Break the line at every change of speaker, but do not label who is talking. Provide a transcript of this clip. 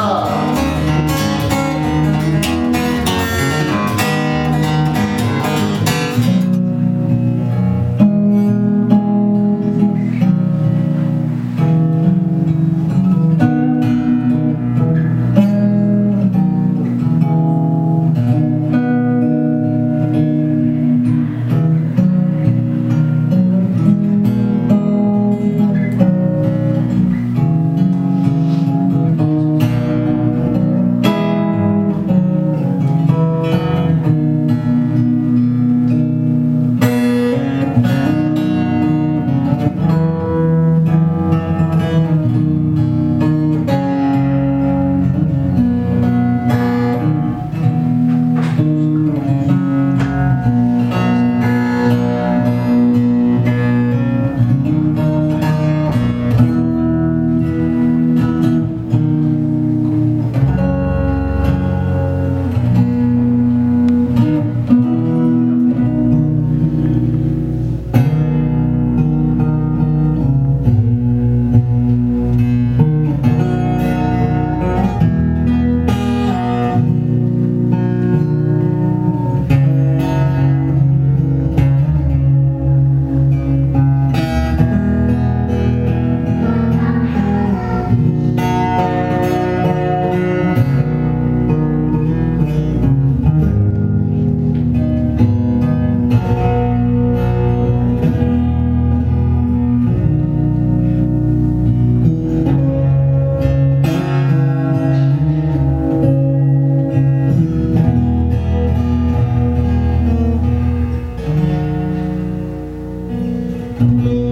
감사합니다. 아. Thank you.